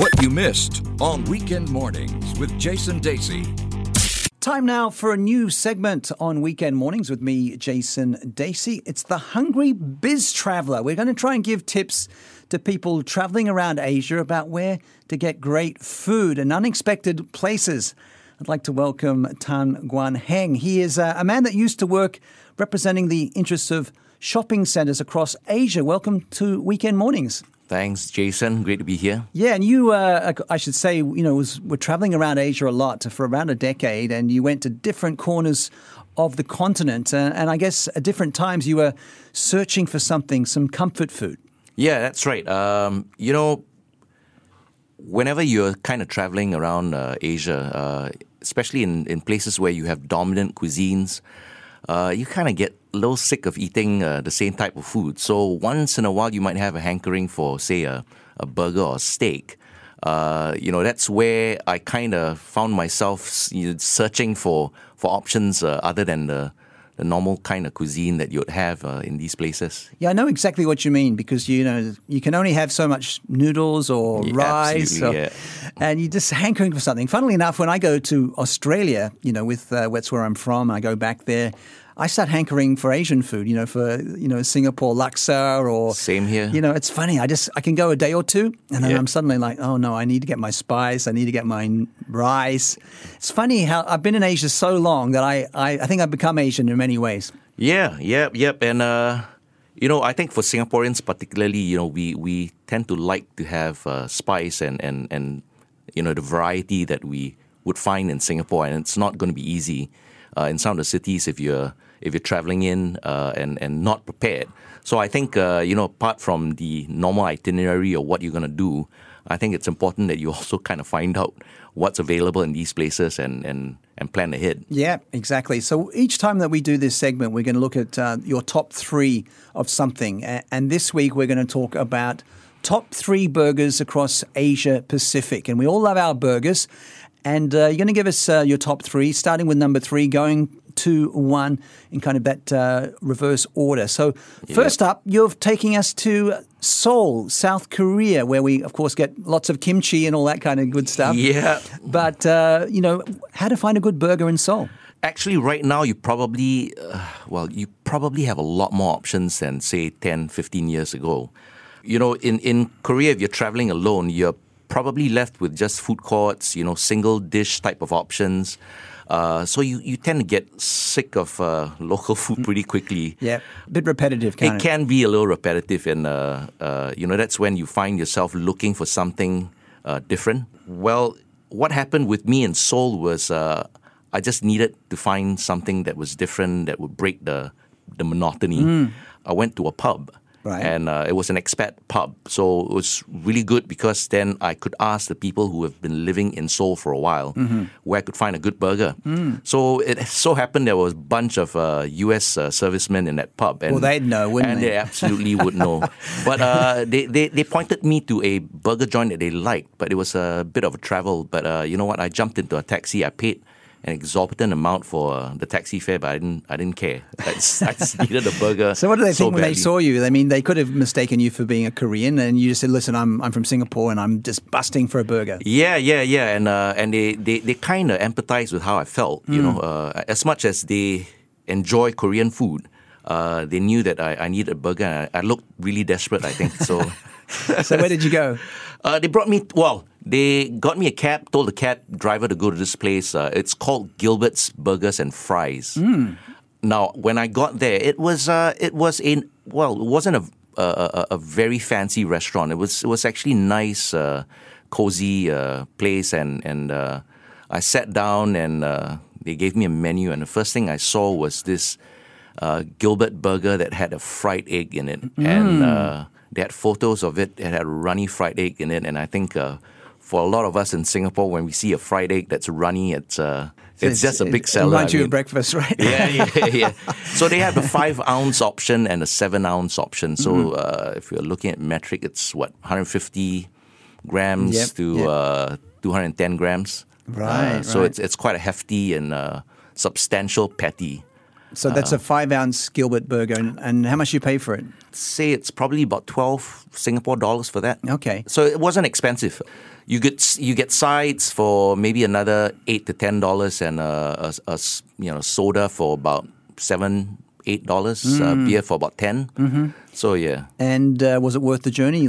What you missed on Weekend Mornings with Jason Dacey. Time now for a new segment on Weekend Mornings with me, Jason Dacey. It's the Hungry Biz Traveler. We're going to try and give tips to people traveling around Asia about where to get great food and unexpected places. I'd like to welcome Tan Guan Heng. He is uh, a man that used to work representing the interests of shopping centers across Asia. Welcome to Weekend Mornings. Thanks, Jason. Great to be here. Yeah, and you, uh, I should say, you know, was, were traveling around Asia a lot for around a decade, and you went to different corners of the continent. Uh, and I guess at different times you were searching for something, some comfort food. Yeah, that's right. Um, you know, whenever you're kind of traveling around uh, Asia, uh, especially in, in places where you have dominant cuisines, uh, you kind of get a little sick of eating uh, the same type of food. So once in a while, you might have a hankering for, say, a, a burger or a steak. Uh, you know, that's where I kind of found myself you know, searching for for options uh, other than the the normal kind of cuisine that you'd have uh, in these places. Yeah, I know exactly what you mean because you know you can only have so much noodles or Yeah, rice, or- yeah. and you're just hankering for something. Funnily enough, when I go to Australia, you know, with uh, that's where I'm from, and I go back there. I start hankering for Asian food, you know, for you know Singapore laksa or Same here. You know, it's funny. I just I can go a day or two, and then Yeah. I'm suddenly like, oh no, I need to get my spice. I need to get my rice. It's funny how I've been in Asia so long that I I, I think I've become Asian in many ways. Yeah, yep, yep. And uh, you know, I think for Singaporeans particularly, you know, we we tend to like to have uh, spice and and and you know the variety that we would find in Singapore, and it's not going to be easy uh, in some of the cities if you're if you're traveling in uh, and and not prepared. So I think uh, you know, apart from the normal itinerary or what you're going to do, I think it's important that you also kind of find out what's available in these places and and and plan ahead. Yeah, exactly. So each time that we do this segment, we're going to look at uh, your top three of something. And this week, we're going to talk about top three burgers across Asia Pacific. And we all love our burgers. And uh, you're going to give us uh, your top three, starting with number three, going to one in kind of that uh, reverse order. So, first up, you're taking us to Seoul, South Korea, where we, of course, get lots of kimchi and all that kind of good stuff. Yeah. But, uh, you know, how to find a good burger in Seoul? Actually, right now, you probably, uh, well, you probably have a lot more options than, say, 10, 15 years ago. You know, in, in Korea, if you're traveling alone, you're probably left with just food courts, you know, single dish type of options. Uh, so you, you tend to get sick of uh, local food pretty quickly. Yeah, a bit repetitive, kind It of. can be a little repetitive, and uh, uh, you know that's when you find yourself looking for something uh, different. Well, what happened with me in Seoul was uh, I just needed to find something that was different that would break the the monotony. I went to a pub. Right. And uh, it was an expat pub. So it was really good because then I could ask the people who have been living in Seoul for a while where I could find a good burger. So it so happened there was a bunch of uh, US uh, servicemen in that pub. And, Well, they'd know, wouldn't and they? they absolutely would know. But uh, they, they, they pointed me to a burger joint that they liked, but it was a bit of a travel. But uh, you know what? I jumped into a taxi. I paid an exorbitant amount for uh, the taxi fare, but I didn't I didn't care. I just, I just needed a burger. So what do they think when they saw you? I mean, they could have mistaken you for being a Korean, and you just said, "Listen, I'm I'm from Singapore, and I'm just busting for a burger." Yeah, yeah, yeah, and uh, and they they, they kind of empathized with how I felt. You know, uh, as much as they enjoy Korean food, uh, they knew that I, I needed a burger. I, I looked really desperate. I think so. So where did you go? Uh, they brought me. Well, they got me a cab. Told the cab driver to go to this place. Uh, it's called Gilbert's Burgers and Fries. Now, when I got there, it was uh, it was in well, it wasn't a a, a, a very fancy restaurant. It was it was actually nice, uh, cozy uh, place, and and uh, I sat down and uh, they gave me a menu, and the first thing I saw was this uh, Gilbert burger that had a fried egg in it, and uh, they had photos of it. It had a runny fried egg in it, and I think uh, for a lot of us in Singapore, when we see a fried egg that's runny, it's uh, it's, just a big seller. reminds I mean. breakfast, right? yeah, yeah, yeah. So they have the five ounce option and the seven ounce option. So Mm-hmm. uh, if you're looking at metric, it's what 150 grams Yep, to yep. Uh, 210 grams. Right, Uh, so right. it's it's quite a hefty and uh, substantial patty. So that's a five ounce Gilbert burger, and, and how much you pay for it? Say it's probably about twelve Singapore dollars for that. Okay. So it wasn't expensive. You get you get sides for maybe another eight to ten dollars, and a you know soda for about seven eight dollars. Uh, beer for about 10 Mm-hmm. So yeah, And uh, was it worth the journey?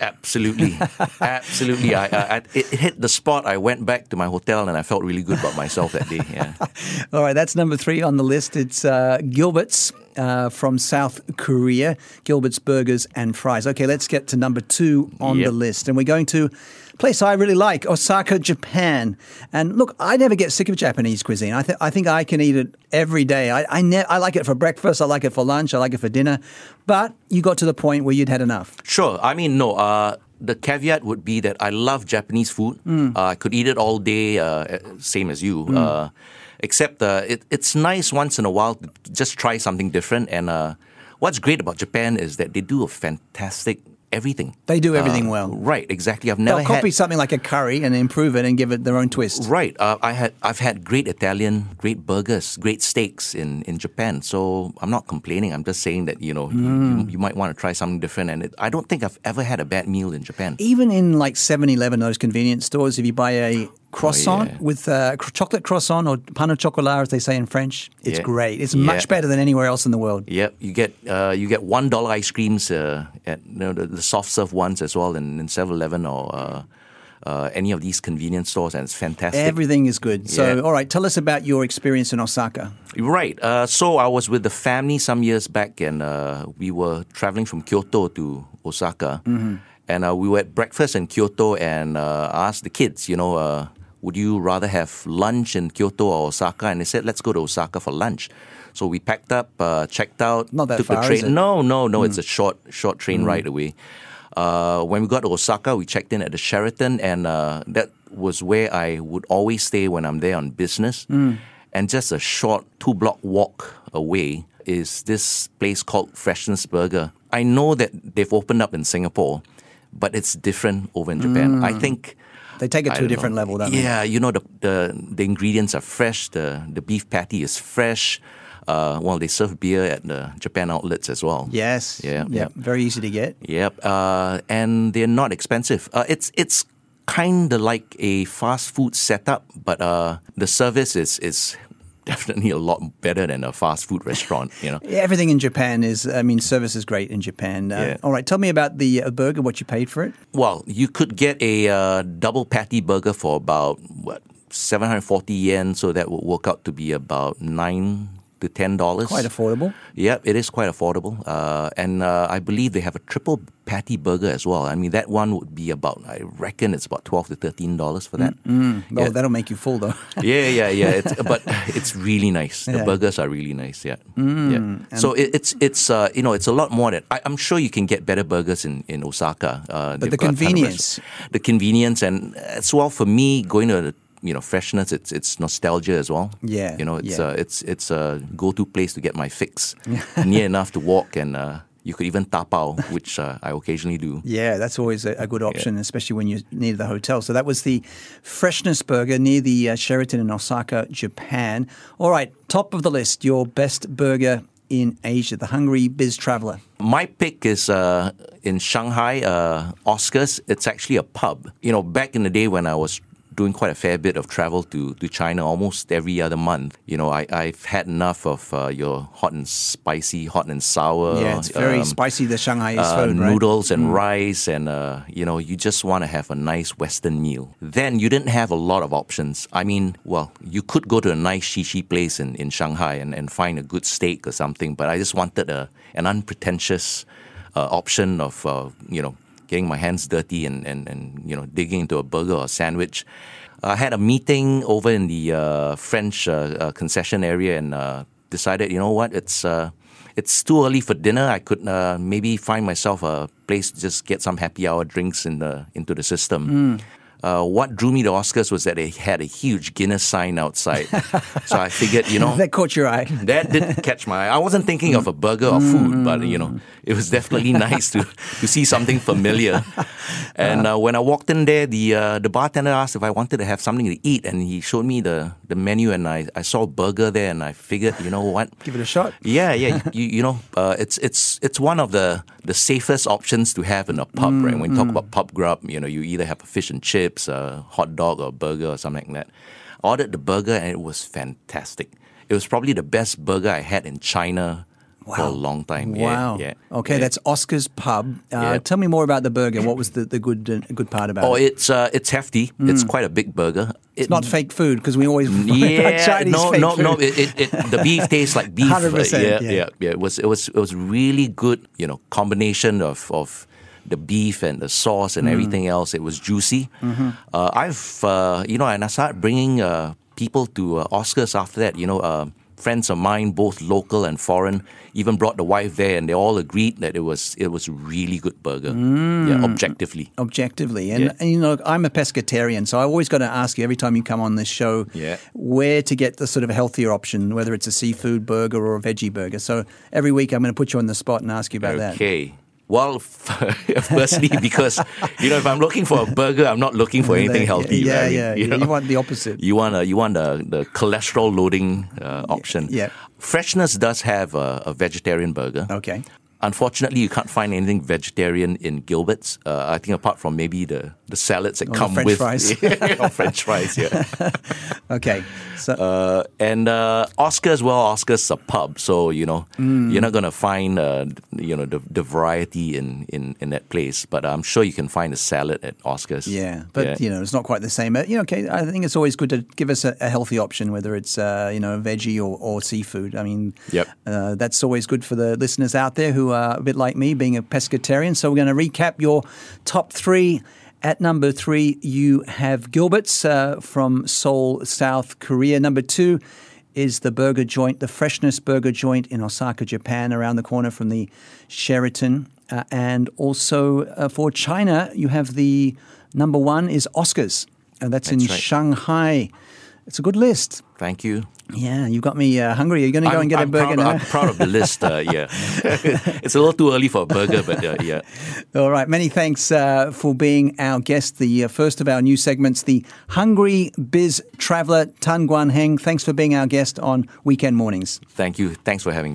absolutely, absolutely. I, I, it hit the spot. I went back to my hotel, and I felt really good about myself that day. Yeah. All right, that's number three on the list. It's uh, Gilbert's uh, from South Korea, Gilbert's Burgers and Fries. Okay, let's get to number two on Yep. the list. And we're going to place I really like, Osaka, Japan. And look, I never get sick of Japanese cuisine. I, th- I think I can eat it every day. I, I, ne- I like it for breakfast, I like it for lunch, I like it for dinner. But you got to the point where you'd had enough. Sure. I mean, no. Uh, the caveat would be that I love Japanese food. Uh, I could eat it all day, uh, same as you. Uh, except uh, it, it's nice once in a while to just try something different. And uh, what's great about Japan is that they do a fantastic everything. They do everything Uh, well. Right. Exactly. I've never They'll copy had. something like a curry and improve it and give it their own twist. Right. Uh, I had I've had great Italian, great burgers, great steaks in, in Japan. So I'm not complaining. I'm just saying that you know you- Mm. you, you might want to try something different. And it, I don't think I've ever had a bad meal in Japan. even in like 7-Eleven, those convenience stores, if you buy a croissant Oh, yeah. with uh, chocolate croissant or pain au chocolat, as they say in French, it's Yeah. great. It's Yeah. much better than anywhere else in the world. Yep, you get uh, you get one dollar ice creams uh, at you know, the, the soft serve ones as well in, in 7-Eleven or uh, uh, any of these convenience stores, and it's fantastic. Everything is good. So, Yeah. all right, tell us about your experience in Osaka. Right. Uh, so I was with the family some years back, and uh, we were traveling from Kyoto to Osaka, and uh, we were at breakfast in Kyoto, and uh, asked the kids, you know, uh, would you rather have lunch in Kyoto or Osaka? And they said, let's go to Osaka for lunch. So we packed up, uh, checked out, Not that took far, the train. is it? No, no, no. It's a short, short train ride away. Uh, when we got to Osaka, we checked in at the Sheraton, and uh, that was where I would always stay when I'm there on business. And just a short two block walk away is this place called Freshness Burger. I know that they've opened up in Singapore, but it's different over in Japan. I think. They take it I to a don't know. different level, don't they? Yeah, you know the, the the ingredients are fresh. The the beef patty is fresh. Uh, well, they serve beer at the Japan outlets as well. Yes. Yeah, Yep. yeah. Very easy to get. Yep, uh, and they're not expensive. Uh, it's it's kind of like a fast food setup, but uh, the service is is definitely a lot better than a fast food restaurant. You know. Yeah, Everything in Japan is, I mean, service is great in Japan. Uh, Yeah. All right, tell me about the uh, burger, what you paid for it. Well, you could get a uh, double patty burger for about what 740 yen, so that would work out to be about nine to ten dollars. Quite affordable. Yeah, it is quite affordable, uh, and uh, I believe they have a triple patty burger as well. I mean, that one would be about I reckon it's about twelve to thirteen dollars for that. Oh, Yeah. that'll make you full, though. Yeah, yeah, yeah. It's, but it's really nice. The Yeah. Mm, burgers are really nice. Yeah, yeah. So it, it's it's uh, you know it's a lot more than I, I'm sure you can get better burgers in in Osaka. Uh, But the got a of convenience. the convenience, and as well for me going to the you know freshness, it's it's nostalgia as well. Yeah, you know it's yeah. uh, it's it's a go to place to get my fix, near enough to walk and. Uh, you could even tapao, which uh, I occasionally do. Yeah, that's always a, a good option, especially when you're near the hotel. So that was the Freshness Burger near the uh, Sheraton in Osaka, Japan. All right, top of the list, your best burger in Asia, the Hungry Biz Traveler. My pick is uh, in Shanghai, uh, Oscars. It's actually a pub. You know, back in the day when I was doing quite a fair bit of travel to, to China almost every other month, you know, I, I've had enough of uh, your hot and spicy, hot and sour. Yeah, it's very um, spicy, the Shanghai uh, food, right? noodles and rice, and uh, you know, you just want to have a nice Western meal. Then you didn't have a lot of options. I mean, well, you could go to a nice shishi place in, in Shanghai and, and find a good steak or something, but I just wanted a, an unpretentious uh, option of, uh, you know, getting my hands dirty and, and, and, you know, digging into a burger or a sandwich. I had a meeting over in the uh, French uh, uh, concession area and uh, decided, you know what, it's uh, it's too early for dinner. I could uh, maybe find myself a place to just get some happy hour drinks in the into the system. Uh, what drew me to Oscars was that they had a huge Guinness sign outside. so I figured, you know, that caught your eye. that did catch my eye. I wasn't thinking of a burger or food, but you know, it was definitely nice to, to see something familiar. And uh, when I walked in there, the uh, the bartender asked if I wanted to have something to eat, and he showed me the, the menu, and I, I saw a burger there, and I figured, you know what? Give it a shot. Yeah, yeah. you, you know, uh, it's it's it's one of the the safest options to have in a pub, right? When you talk about pub grub, you know, you either have a fish and chips, a hot dog, or a burger, or something like that. I ordered the burger, and it was fantastic. It was probably the best burger I had in China for a long time. Wow. Yeah. Okay, yeah. that's Oscar's Pub. Uh, Yeah. Tell me more about the burger. What was the, the good uh, good part about Oh, it? Oh, it's uh, it's hefty. It's quite a big burger. It's not fake food because we always Yeah, Chinese no, fake no, food. no. It, it, it, the beef tastes like beef. 100%, yeah, yeah. yeah, yeah. It was, it was, it was really good. You know, combination of of the beef and the sauce Mm. and everything else. It was juicy. Mm-hmm. Uh, I've, uh, you know, and I started bringing uh, people to uh, Oscars after that. You know, uh, friends of mine, both local and foreign, even brought the wife there, and they all agreed that it was it was really good burger. Mm. Yeah, objectively. objectively. And, Yeah. and you know, I'm a pescatarian, so I always got to ask you every time you come on this show Yeah. where to get the sort of healthier option, whether it's a seafood burger or a veggie burger. So every week I'm going to put you on the spot and ask you about that. Okay. Well, firstly, because you know, if I'm looking for a burger, I'm not looking for anything healthy. Yeah, right? I mean, yeah. You, You, want the opposite. you want a, you want the the cholesterol loading uh, option. yeah. Freshness does have a, a vegetarian burger. Okay. Unfortunately, you can't find anything vegetarian in Gilbert's. Uh, I think apart from maybe the, the salads that Or come with fries. French fries. Yeah. Okay. So Uh, and uh, Oscars, well, Oscars a pub, so you know Mm. you're not gonna find uh, you know the, the variety in, in, in that place. But I'm sure you can find a salad at Oscars. Yeah, but Yeah. you know, it's not quite the same. You know, okay, I think it's always good to give us a, a healthy option, whether it's uh, you know veggie or, or seafood. I mean, Yep. uh, that's always good for the listeners out there who are a bit like me, being a pescatarian. So we're going to recap your top three. At number three, you have Gilbert's uh, from Seoul, South Korea. Number two is the burger joint, the Freshness Burger Joint in Osaka, Japan, around the corner from the Sheraton. Uh, and also uh, for China, you have the number one is Oscars, and that's in right. Shanghai. It's a good list. Thank you. Yeah, you've got me uh, hungry. Are you going to go I'm, and get I'm a burger proud, now? I'm proud of the list. Uh, yeah, it's a little too early for a burger, but uh, yeah. All right. Many thanks uh, for being our guest. The uh, first of our new segments, the Hungry Biz Traveler Tan Guan Heng. Thanks for being our guest on Weekend Mornings. Thank you. Thanks for having me.